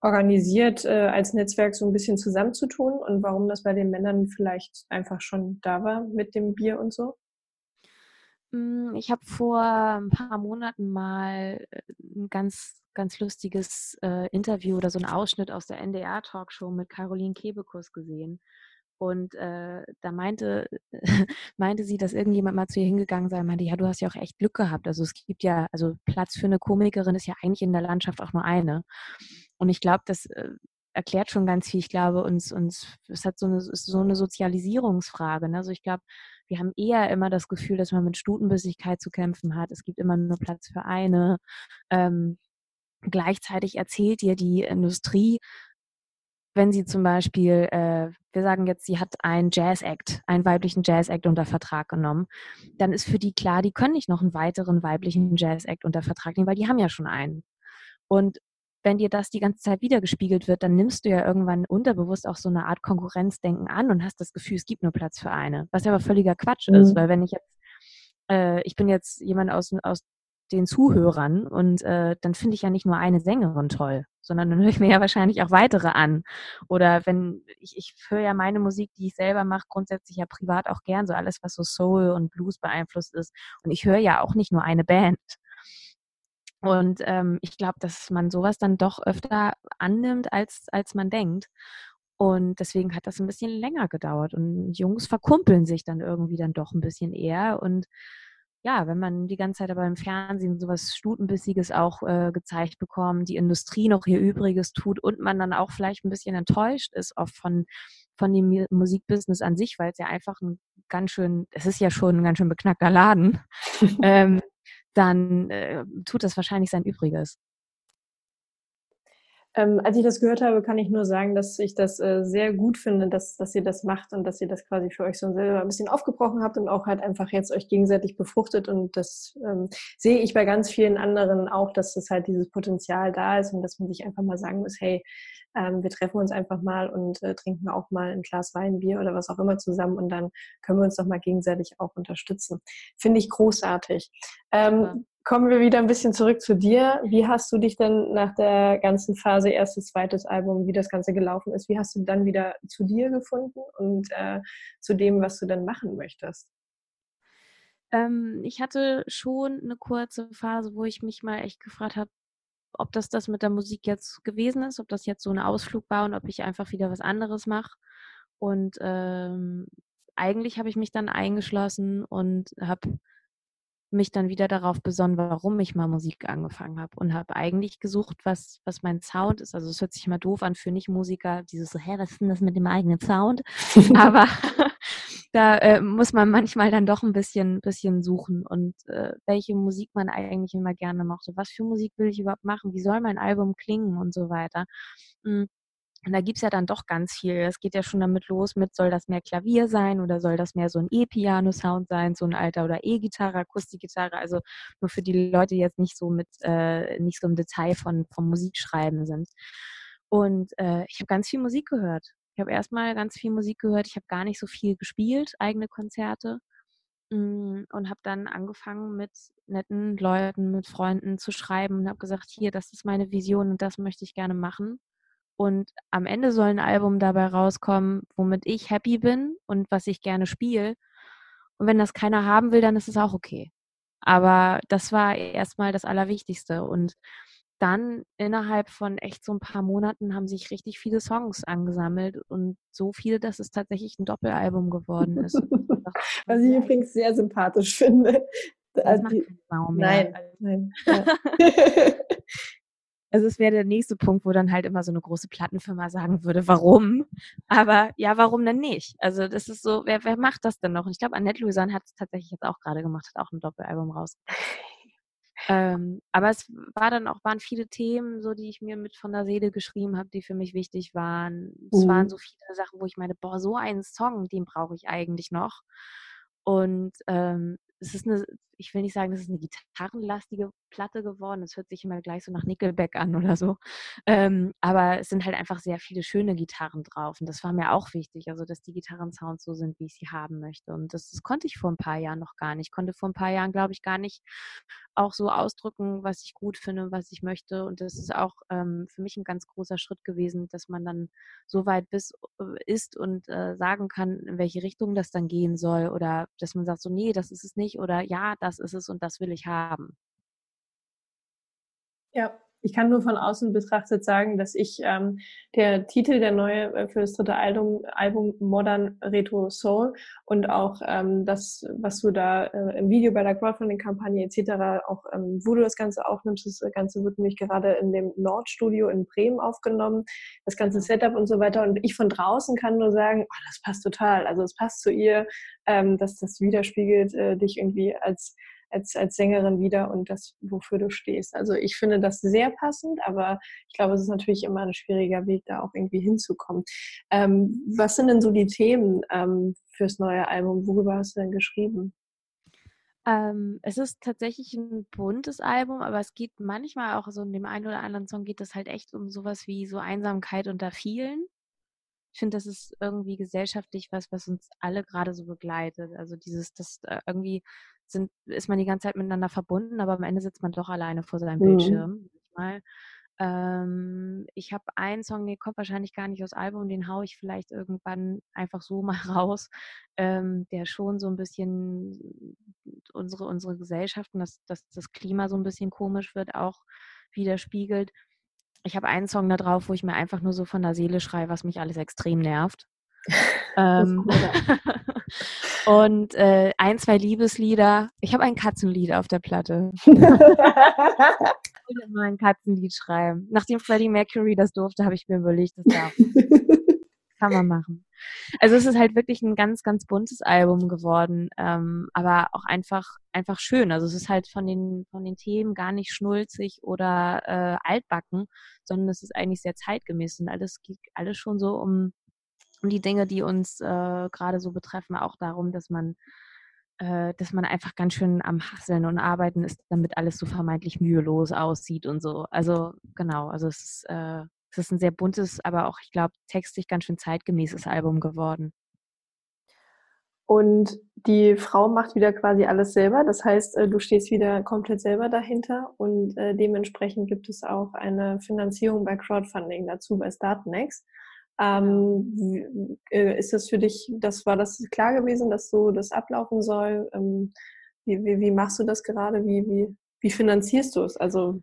organisiert äh, als Netzwerk so ein bisschen zusammenzutun und warum das bei den Männern vielleicht einfach schon da war mit dem Bier und so? Hm, ich habe vor ein paar Monaten mal äh, ein ganz, ganz lustiges äh, Interview oder so einen Ausschnitt aus der NDR-Talkshow mit Caroline Kebekus gesehen. Und äh, da meinte, (laughs) meinte sie, dass irgendjemand mal zu ihr hingegangen sei und meinte, ja, du hast ja auch echt Glück gehabt. Also es gibt ja, also Platz für eine Komikerin ist ja eigentlich in der Landschaft auch nur eine. Und ich glaube, das äh, erklärt schon ganz viel. Ich glaube, uns, uns, es hat so eine, ist so eine Sozialisierungsfrage. Ne? Also ich glaube, wir haben eher immer das Gefühl, dass man mit Stutenbissigkeit zu kämpfen hat. Es gibt immer nur Platz für eine. Ähm, gleichzeitig erzählt dir die Industrie, wenn sie zum Beispiel, äh, wir sagen jetzt, sie hat einen Jazz-Act, einen weiblichen Jazz-Act unter Vertrag genommen, dann ist für die klar, die können nicht noch einen weiteren weiblichen Jazz-Act unter Vertrag nehmen, weil die haben ja schon einen. Und wenn dir das die ganze Zeit wiedergespiegelt wird, dann nimmst du ja irgendwann unterbewusst auch so eine Art Konkurrenzdenken an und hast das Gefühl, es gibt nur Platz für eine. Was ja aber völliger Quatsch mhm. ist, weil wenn ich jetzt, äh, ich bin jetzt jemand aus, aus den Zuhörern und äh, dann finde ich ja nicht nur eine Sängerin toll, sondern dann höre ich mir ja wahrscheinlich auch weitere an. Oder wenn ich, ich höre ja meine Musik, die ich selber mache, grundsätzlich ja privat auch gern, so alles, was so Soul und Blues beeinflusst ist. Und ich höre ja auch nicht nur eine Band. Und ähm, ich glaube, dass man sowas dann doch öfter annimmt, als, als man denkt. Und deswegen hat das ein bisschen länger gedauert. Und Jungs verkumpeln sich dann irgendwie dann doch ein bisschen eher. Und ja, wenn man die ganze Zeit aber im Fernsehen sowas Stutenbissiges auch äh, gezeigt bekommt, die Industrie noch ihr Übriges tut und man dann auch vielleicht ein bisschen enttäuscht ist oft von, von dem Musikbusiness an sich, weil es ja einfach ein ganz schön, es ist ja schon ein ganz schön beknackter Laden, (laughs) ähm, dann äh, tut das wahrscheinlich sein Übriges. Ähm, als ich das gehört habe, kann ich nur sagen, dass ich das äh, sehr gut finde, dass, dass ihr das macht und dass ihr das quasi für euch so selber ein bisschen aufgebrochen habt und auch halt einfach jetzt euch gegenseitig befruchtet. Und das ähm, sehe ich bei ganz vielen anderen auch, dass das halt dieses Potenzial da ist und dass man sich einfach mal sagen muss, hey, ähm, wir treffen uns einfach mal und äh, trinken auch mal ein Glas Wein, Bier oder was auch immer zusammen und dann können wir uns doch mal gegenseitig auch unterstützen. Finde ich großartig. Ähm, kommen wir wieder ein bisschen zurück zu dir. Wie hast du dich denn nach der ganzen Phase, erstes, zweites Album, wie das Ganze gelaufen ist, wie hast du dann wieder zu dir gefunden und äh, zu dem, was du dann machen möchtest? Ähm, ich hatte schon eine kurze Phase, wo ich mich mal echt gefragt habe, ob das das mit der Musik jetzt gewesen ist, ob das jetzt so ein Ausflug war und ob ich einfach wieder was anderes mache. Und ähm, eigentlich habe ich mich dann eingeschlossen und habe mich dann wieder darauf besonnen, warum ich mal Musik angefangen habe und habe eigentlich gesucht, was, was mein Sound ist. Also es hört sich mal doof an für Nicht-Musiker, dieses so, hä, was ist denn das mit dem eigenen Sound? (laughs) Aber (laughs) da äh, muss man manchmal dann doch ein bisschen, bisschen suchen und äh, welche Musik man eigentlich immer gerne mochte. Was für Musik will ich überhaupt machen? Wie soll mein Album klingen und so weiter. Mhm. Und da gibt's ja dann doch ganz viel. Es geht ja schon damit los mit, soll das mehr Klavier sein oder soll das mehr so ein E-Piano-Sound sein, so ein alter oder E-Gitarre, Akustikgitarre. Also nur für die Leute, die jetzt nicht so mit, äh, nicht so im Detail von, vom Musikschreiben sind. Und äh, ich habe ganz viel Musik gehört. Ich habe erstmal ganz viel Musik gehört. Ich habe gar nicht so viel gespielt, eigene Konzerte. Mm, und habe dann angefangen mit netten Leuten, mit Freunden zu schreiben und habe gesagt, hier, das ist meine Vision und das möchte ich gerne machen. Und am Ende soll ein Album dabei rauskommen, womit ich happy bin und was ich gerne spiele. Und wenn das keiner haben will, dann ist es auch okay. Aber das war erstmal das Allerwichtigste. Und dann innerhalb von echt so ein paar Monaten haben sich richtig viele Songs angesammelt und so viele, dass es tatsächlich ein Doppelalbum geworden ist. (laughs) Was ich übrigens sehr sympathisch (laughs) finde. Das also macht keine Sau mehr. Nein, nein. Ja. (laughs) Also es wäre der nächste Punkt, wo dann halt immer so eine große Plattenfirma sagen würde, warum? Aber ja, warum denn nicht? Also das ist so, wer, wer macht das denn noch? Und ich glaube, Annette Louisan hat es tatsächlich jetzt auch gerade gemacht, hat auch ein Doppelalbum raus. ähm, aber es war dann auch, waren viele Themen, so die ich mir mit von der Seele geschrieben habe, die für mich wichtig waren. Es mhm. waren so viele Sachen, wo ich meine, boah, so einen Song, den brauche ich eigentlich noch. Und ähm, es ist eine, ich will nicht sagen, es ist eine gitarrenlastige Platte geworden. Es hört sich immer gleich so nach Nickelback an oder so. Ähm, aber es sind halt einfach sehr viele schöne Gitarren drauf. Und das war mir auch wichtig, also dass die Gitarrensounds so sind, wie ich sie haben möchte. Und das, das konnte ich vor ein paar Jahren noch gar nicht. Ich konnte vor ein paar Jahren, glaube ich, gar nicht auch so ausdrücken, was ich gut finde, was ich möchte. Und das ist auch ähm, für mich ein ganz großer Schritt gewesen, dass man dann so weit bis, äh, ist und äh, sagen kann, in welche Richtung das dann gehen soll. Oder dass man sagt, so, nee, das ist es nicht. Oder ja, das ist es und das will ich haben. Ja, ich kann nur von außen betrachtet sagen, dass ich ähm, der Titel der neue äh, für das dritte Album, Album Modern Retro Soul und auch ähm, das, was du da äh, im Video bei der Crowdfunding-Kampagne etc. auch, ähm, wo du das Ganze aufnimmst, das Ganze wird nämlich gerade in dem Nordstudio in Bremen aufgenommen, das ganze Setup und so weiter. Und ich von draußen kann nur sagen, oh, das passt total. Also es passt zu ihr, ähm, dass das widerspiegelt äh, dich irgendwie als als, als Sängerin wieder und das, wofür du stehst. Also ich finde das sehr passend, aber ich glaube, es ist natürlich immer ein schwieriger Weg, da auch irgendwie hinzukommen. Ähm, was sind denn so die Themen ähm, fürs neue Album? Worüber hast du denn geschrieben? Ähm, es ist tatsächlich ein buntes Album, aber es geht manchmal auch so in dem einen oder anderen Song geht es halt echt um sowas wie so Einsamkeit unter vielen. Ich finde, das ist irgendwie gesellschaftlich was, was uns alle gerade so begleitet. Also dieses, das äh, irgendwie sind, ist man die ganze Zeit miteinander verbunden, aber am Ende sitzt man doch alleine vor seinem mhm. Bildschirm. Ähm, ich habe einen Song, der kommt wahrscheinlich gar nicht aus Album, den haue ich vielleicht irgendwann einfach so (laughs) mal raus, ähm, der schon so ein bisschen unsere, unsere Gesellschaft und das, das, das Klima so ein bisschen komisch wird, auch widerspiegelt. Ich habe einen Song da drauf, wo ich mir einfach nur so von der Seele schreie, was mich alles extrem nervt. (laughs) ähm, (laughs) und äh, ein, zwei Liebeslieder. Ich habe ein Katzenlied auf der Platte. (laughs) ich will mal ein Katzenlied schreiben. Nachdem Freddie Mercury das durfte, habe ich mir überlegt, das darf. Kann man machen. Also es ist halt wirklich ein ganz, ganz buntes Album geworden, ähm, aber auch einfach, einfach schön. Also es ist halt von den, von den Themen gar nicht schnulzig oder äh, altbacken, sondern es ist eigentlich sehr zeitgemäß und alles geht alles schon so um, um die Dinge, die uns äh, gerade so betreffen, auch darum, dass man äh, dass man einfach ganz schön am Hasseln und Arbeiten ist, damit alles so vermeintlich mühelos aussieht und so. Also genau, also es ist äh, es ist ein sehr buntes, aber auch, ich glaube, textlich ganz schön zeitgemäßes Album geworden. Und die Frau macht wieder quasi alles selber. Das heißt, äh, du stehst wieder komplett selber dahinter und äh, dementsprechend gibt es auch eine Finanzierung bei Crowdfunding dazu bei Startnext. Ähm, äh, ist das für dich, das war das klar gewesen, dass so das ablaufen soll? Ähm, wie, wie, wie machst du das gerade? Wie, wie, wie finanzierst du es? Also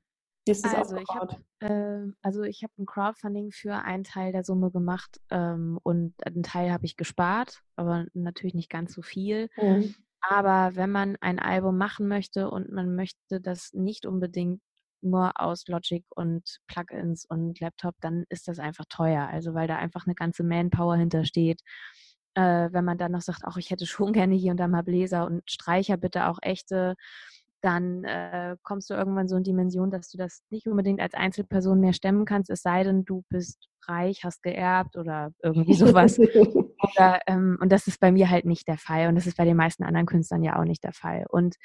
wie ist das also aufgebaut? Ich hab, äh, also ich habe ein Crowdfunding für einen Teil der Summe gemacht ähm, und einen Teil habe ich gespart, aber natürlich nicht ganz so viel. Mhm. Aber wenn man ein Album machen möchte und man möchte das nicht unbedingt nur aus Logic und Plugins und Laptop, dann ist das einfach teuer. Also weil da einfach eine ganze Manpower hintersteht. Äh, wenn man dann noch sagt, auch ich hätte schon (laughs) gerne hier und da mal Bläser und Streicher, bitte auch echte dann äh, kommst du irgendwann so in Dimension, dass du das nicht unbedingt als Einzelperson mehr stemmen kannst, es sei denn, du bist reich, hast geerbt oder irgendwie sowas. (laughs) oder, ähm, und das ist bei mir halt nicht der Fall und das ist bei den meisten anderen Künstlern ja auch nicht der Fall. Und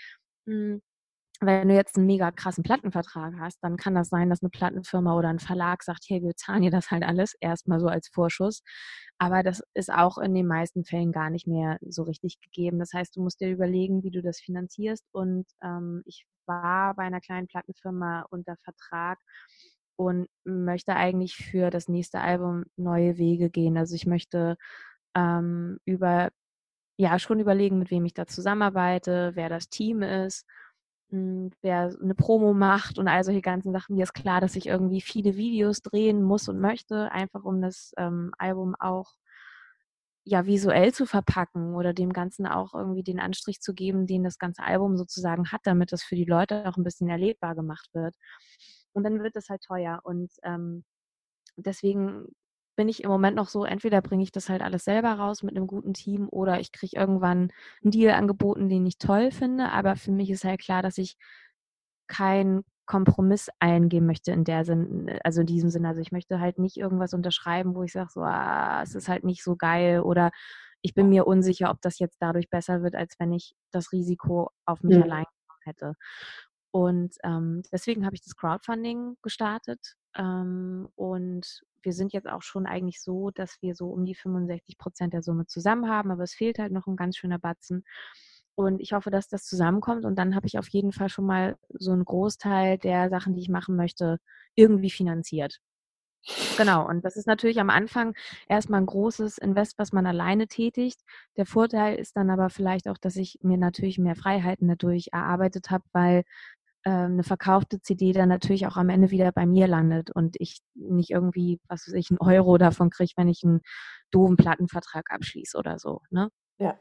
mh, hm, wenn du jetzt einen mega krassen Plattenvertrag hast, dann kann das sein, dass eine Plattenfirma oder ein Verlag sagt, hey, wir zahlen dir das halt alles erstmal so als Vorschuss. Aber das ist auch in den meisten Fällen gar nicht mehr so richtig gegeben. Das heißt, du musst dir überlegen, wie du das finanzierst. Und ähm, ich war bei einer kleinen Plattenfirma unter Vertrag und möchte eigentlich für das nächste Album neue Wege gehen. Also ich möchte ähm, über ja schon überlegen, mit wem ich da zusammenarbeite, wer das Team ist wer eine Promo macht und all solche ganzen Sachen. Mir ist klar, dass ich irgendwie viele Videos drehen muss und möchte, einfach um das ähm, Album auch ja visuell zu verpacken oder dem Ganzen auch irgendwie den Anstrich zu geben, den das ganze Album sozusagen hat, damit das für die Leute auch ein bisschen erlebbar gemacht wird. Und dann wird es halt teuer und ähm, deswegen bin ich im Moment noch so, entweder bringe ich das halt alles selber raus mit einem guten Team oder ich kriege irgendwann einen Deal angeboten, den ich toll finde. Aber für mich ist halt klar, dass ich keinen Kompromiss eingehen möchte in der Sinn, also in diesem Sinne. Also ich möchte halt nicht irgendwas unterschreiben, wo ich sage, so, ah, es ist halt nicht so geil oder ich bin mir unsicher, ob das jetzt dadurch besser wird, als wenn ich das Risiko auf mich mhm. allein hätte. Und ähm, deswegen habe ich das Crowdfunding gestartet. Ähm, und wir sind jetzt auch schon eigentlich so, dass wir so um die 65 Prozent der Summe zusammen haben, aber es fehlt halt noch ein ganz schöner Batzen. Und ich hoffe, dass das zusammenkommt und dann habe ich auf jeden Fall schon mal so einen Großteil der Sachen, die ich machen möchte, irgendwie finanziert. Genau, und das ist natürlich am Anfang erstmal ein großes Invest, was man alleine tätigt. Der Vorteil ist dann aber vielleicht auch, dass ich mir natürlich mehr Freiheiten dadurch erarbeitet habe, weil eine verkaufte CD dann natürlich auch am Ende wieder bei mir landet und ich nicht irgendwie, was weiß ich, einen Euro davon kriege, wenn ich einen doofen Plattenvertrag abschließe oder so. Ne? Ja,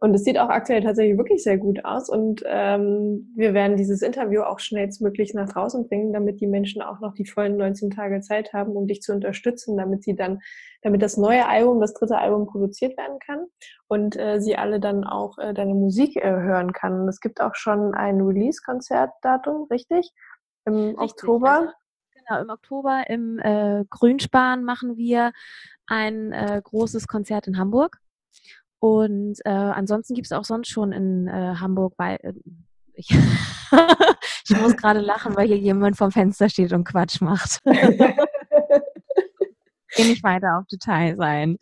und es sieht auch aktuell tatsächlich wirklich sehr gut aus. Und ähm, wir werden dieses Interview auch schnellstmöglich nach draußen bringen, damit die Menschen auch noch die vollen 19 Tage Zeit haben, um dich zu unterstützen, damit sie dann, damit das neue Album, das dritte Album produziert werden kann und äh, sie alle dann auch äh, deine Musik äh, hören kann. Es gibt auch schon ein Release-Konzertdatum, richtig? Im richtig, Oktober. Also, genau, im Oktober im äh, Grünspan machen wir ein äh, großes Konzert in Hamburg. Und äh, ansonsten gibt es auch sonst schon in äh, Hamburg bei. Äh, ich, (laughs) ich muss gerade lachen, weil hier jemand vom Fenster steht und Quatsch macht. (laughs) Geh nicht weiter auf Detail sein.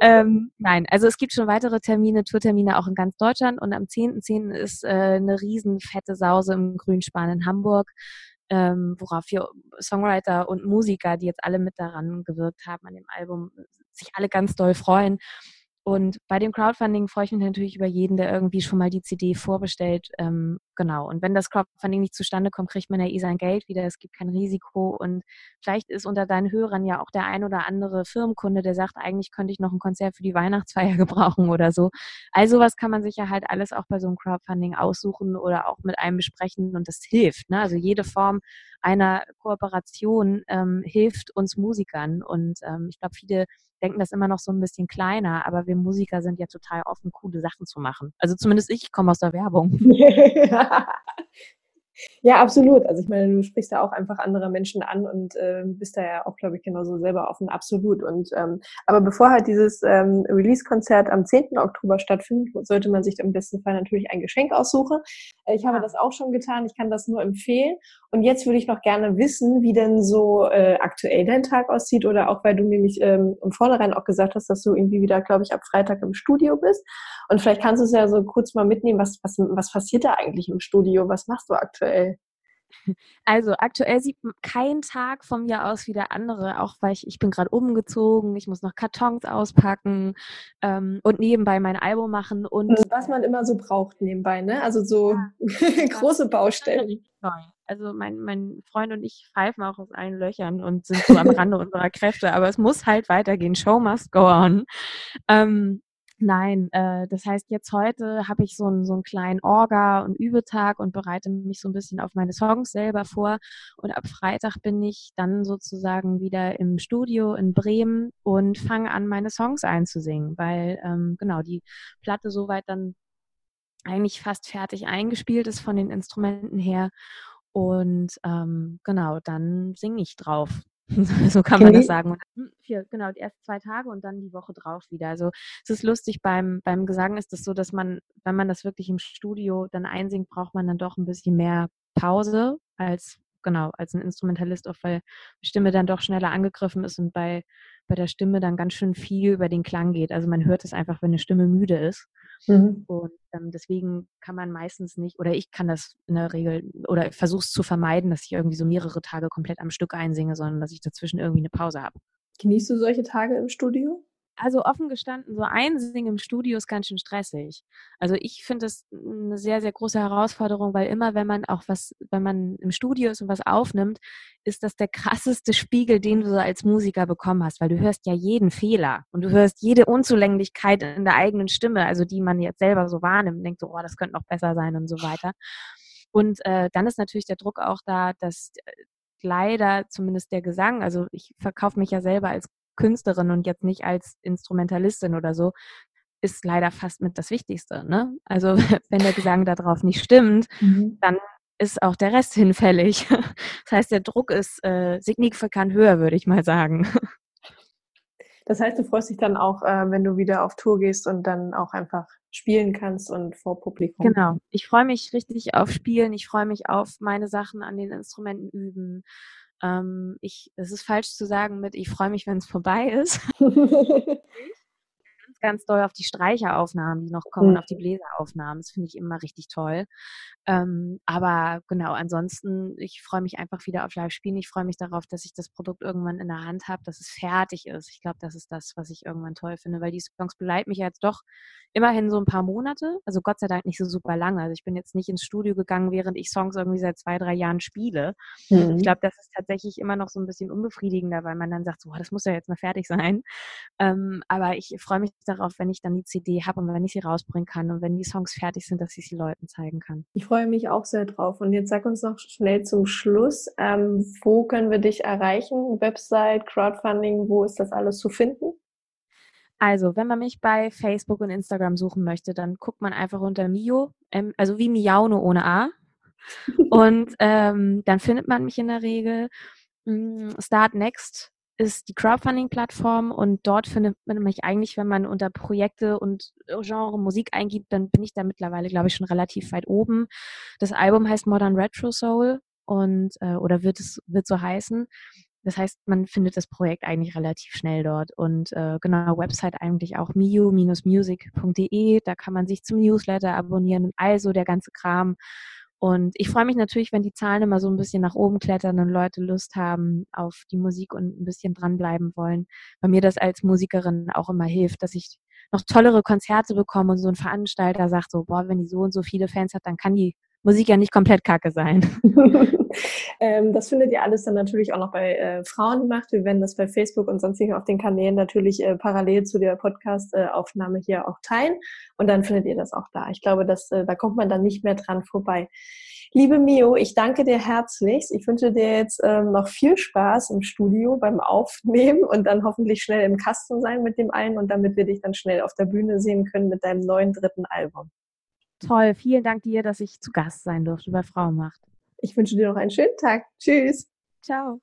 ähm, nein, also es gibt schon weitere Termine, Tourtermine auch in ganz Deutschland und am 10.10. .10. ist äh, eine riesen fette Sause im Grünspan in Hamburg, ähm, worauf wir Songwriter und Musiker, die jetzt alle mit daran gewirkt haben an dem Album, sich alle ganz doll freuen. Und bei dem Crowdfunding freue ich mich natürlich über jeden, der irgendwie schon mal die CD vorbestellt. Ähm, genau. Und wenn das Crowdfunding nicht zustande kommt, kriegt man ja eh sein Geld wieder. Es gibt kein Risiko. Und vielleicht ist unter deinen Hörern ja auch der ein oder andere Firmenkunde, der sagt, eigentlich könnte ich noch ein Konzert für die Weihnachtsfeier (laughs) gebrauchen oder so. Also was kann man sich ja halt alles auch bei so einem Crowdfunding aussuchen oder auch mit einem besprechen und das hilft. Ne? Also jede Form einer Kooperation ähm, hilft uns Musikern. Und ähm, ich glaube, viele denken das immer noch so ein bisschen kleiner, aber wir Musiker sind ja total offen, coole Sachen zu machen. Also zumindest ich komme aus der Werbung. (laughs) Ja, absolut. Also ich meine, du sprichst ja auch einfach andere Menschen an und äh, bist da ja auch, glaube ich, genauso selber offen, absolut. Und ähm, aber bevor halt dieses ähm, Release-Konzert am 10. Oktober stattfindet, sollte man sich im besten Fall natürlich ein Geschenk aussuchen. Äh, ich habe das auch schon getan, ich kann das nur empfehlen. Und jetzt würde ich noch gerne wissen, wie denn so äh, aktuell dein Tag aussieht oder auch, weil du nämlich ähm, im Vornherein auch gesagt hast, dass du irgendwie wieder, glaube ich, ab Freitag im Studio bist. Und vielleicht kannst du es ja so kurz mal mitnehmen, was, was, was passiert da eigentlich im Studio? Was machst du aktuell? Also aktuell sieht kein Tag von mir aus wie der andere, auch weil ich, ich bin gerade umgezogen, ich muss noch Kartons auspacken ähm, und nebenbei mein Album machen und hm, was man immer so braucht nebenbei, ne? Also so ja, (laughs) große Baustellen. Also mein, mein Freund und ich pfeifen auch aus allen Löchern und sind so am Rande unserer Kräfte, aber es muss halt weitergehen. Show must go on. Ähm, Nein, äh, das heißt, jetzt heute habe ich so einen, so einen kleinen Orga- und Übetag und bereite mich so ein bisschen auf meine Songs selber vor. Und ab Freitag bin ich dann sozusagen wieder im Studio in Bremen und fange an, meine Songs einzusingen, weil ähm, genau die Platte soweit dann eigentlich fast fertig eingespielt ist von den Instrumenten her. Und ähm, genau, dann singe ich drauf. (laughs) so kann man das sagen. Hm, vier, genau, die ersten zwei Tage und dann die Woche drauf wieder. Also es ist lustig, beim, beim Gesang ist es so, dass man, wenn man das wirklich im Studio dann einsingt, braucht man dann doch ein bisschen mehr Pause als genau, als ein Instrumentalist, auch weil die Stimme dann doch schneller angegriffen ist und bei, bei der Stimme dann ganz schön viel über den Klang geht. Also man hört es einfach, wenn eine Stimme müde ist. Mhm. Und ähm, deswegen kann man meistens nicht, oder ich kann das in der Regel, oder versuche es zu vermeiden, dass ich irgendwie so mehrere Tage komplett am Stück einsinge, sondern dass ich dazwischen irgendwie eine Pause habe. Genießt du solche Tage im Studio? Also offen gestanden, so einsingen im Studio ist ganz schön stressig. Also ich finde es eine sehr, sehr große Herausforderung, weil immer, wenn man auch was, wenn man im Studio ist und was aufnimmt, ist das der krasseste Spiegel, den du so als Musiker bekommen hast, weil du hörst ja jeden Fehler und du hörst jede Unzulänglichkeit in der eigenen Stimme, also die man jetzt selber so wahrnimmt und denkt so, oh, das könnte noch besser sein und so weiter. Und äh, dann ist natürlich der Druck auch da, dass äh, leider zumindest der Gesang, also ich verkaufe mich ja selber als Künstlerin und jetzt nicht als Instrumentalistin oder so, ist leider fast mit das Wichtigste. Ne? Also (laughs) wenn der Gesang darauf nicht stimmt, mhm. dann ist auch der Rest hinfällig. (laughs) Das heißt, der Druck ist äh, signifikant höher, würde ich mal sagen. Das heißt, du freust dich dann auch, äh, wenn du wieder auf Tour gehst und dann auch einfach spielen kannst und vor Publikum. Genau. Ich freue mich richtig auf Spielen. Ich freue mich auf meine Sachen an den Instrumenten üben. Ähm, ich, es ist falsch zu sagen mit, ich freue mich, wenn es vorbei ist. (laughs) ganz, ganz doll auf die Streicheraufnahmen, die noch kommen, mhm. auf die Bläseraufnahmen. Das finde ich immer richtig toll. Ähm, aber genau, ansonsten, ich freue mich einfach wieder auf Live-Spielen. Ich freue mich darauf, dass ich das Produkt irgendwann in der Hand habe, dass es fertig ist. Ich glaube, das ist das, was ich irgendwann toll finde, weil die Songs beleiten mich jetzt doch immerhin so ein paar Monate. Also Gott sei Dank nicht so super lange. Also ich bin jetzt nicht ins Studio gegangen, während ich Songs irgendwie seit zwei, drei Jahren spiele. Mhm. Ich glaube, das ist tatsächlich immer noch so ein bisschen unbefriedigender, weil man dann sagt, so, das muss ja jetzt mal fertig sein. (laughs) Ähm, aber ich freue mich darauf, wenn ich dann die CD habe und wenn ich sie rausbringen kann und wenn die Songs fertig sind, dass ich sie Leuten zeigen kann. Ich freue mich auch sehr drauf. Und jetzt sag uns noch schnell zum Schluss, ähm, wo können wir dich erreichen? Website, Crowdfunding, wo ist das alles zu finden? Also, wenn man mich bei Facebook und Instagram suchen möchte, dann guckt man einfach unter Mio, ähm, also wie Miauno ohne A. (laughs) und ähm, dann findet man mich in der Regel. Mm, Start Next ist die Crowdfunding-Plattform und dort findet man mich eigentlich, wenn man unter Projekte und Genre Musik eingibt, dann bin ich da mittlerweile, glaube ich, schon relativ weit oben. Das Album heißt Modern Retro Soul und äh, oder wird es wird so heißen. Das heißt, man findet das Projekt eigentlich relativ schnell dort. Und äh, genau, Website eigentlich auch miu-music.de. Da kann man sich zum Newsletter abonnieren und also der ganze Kram. Und ich freue mich natürlich, wenn die Zahlen immer so ein bisschen nach oben klettern und Leute Lust haben auf die Musik und ein bisschen dranbleiben wollen, weil mir das als Musikerin auch immer hilft, dass ich noch tollere Konzerte bekomme und so ein Veranstalter sagt so, boah, wenn die so und so viele Fans hat, dann kann die Musik ja nicht komplett kacke sein. (laughs) ähm, das findet ihr alles dann natürlich auch noch bei äh, Frauenmacht. Wir werden das bei Facebook und sonstigen auf den Kanälen natürlich äh, parallel zu der Podcast-Aufnahme hier auch teilen. Und dann findet ihr das auch da. Ich glaube, dass, äh, da kommt man dann nicht mehr dran vorbei. Liebe Mio, ich danke dir herzlichst. Ich wünsche dir jetzt ähm, noch viel Spaß im Studio beim Aufnehmen und dann hoffentlich schnell im Kasten sein mit dem einen und damit wir dich dann schnell auf der Bühne sehen können mit deinem neuen dritten Album. Toll, vielen Dank dir, dass ich zu Gast sein durfte bei Frau macht. Ich wünsche dir noch einen schönen Tag. Tschüss. Ciao.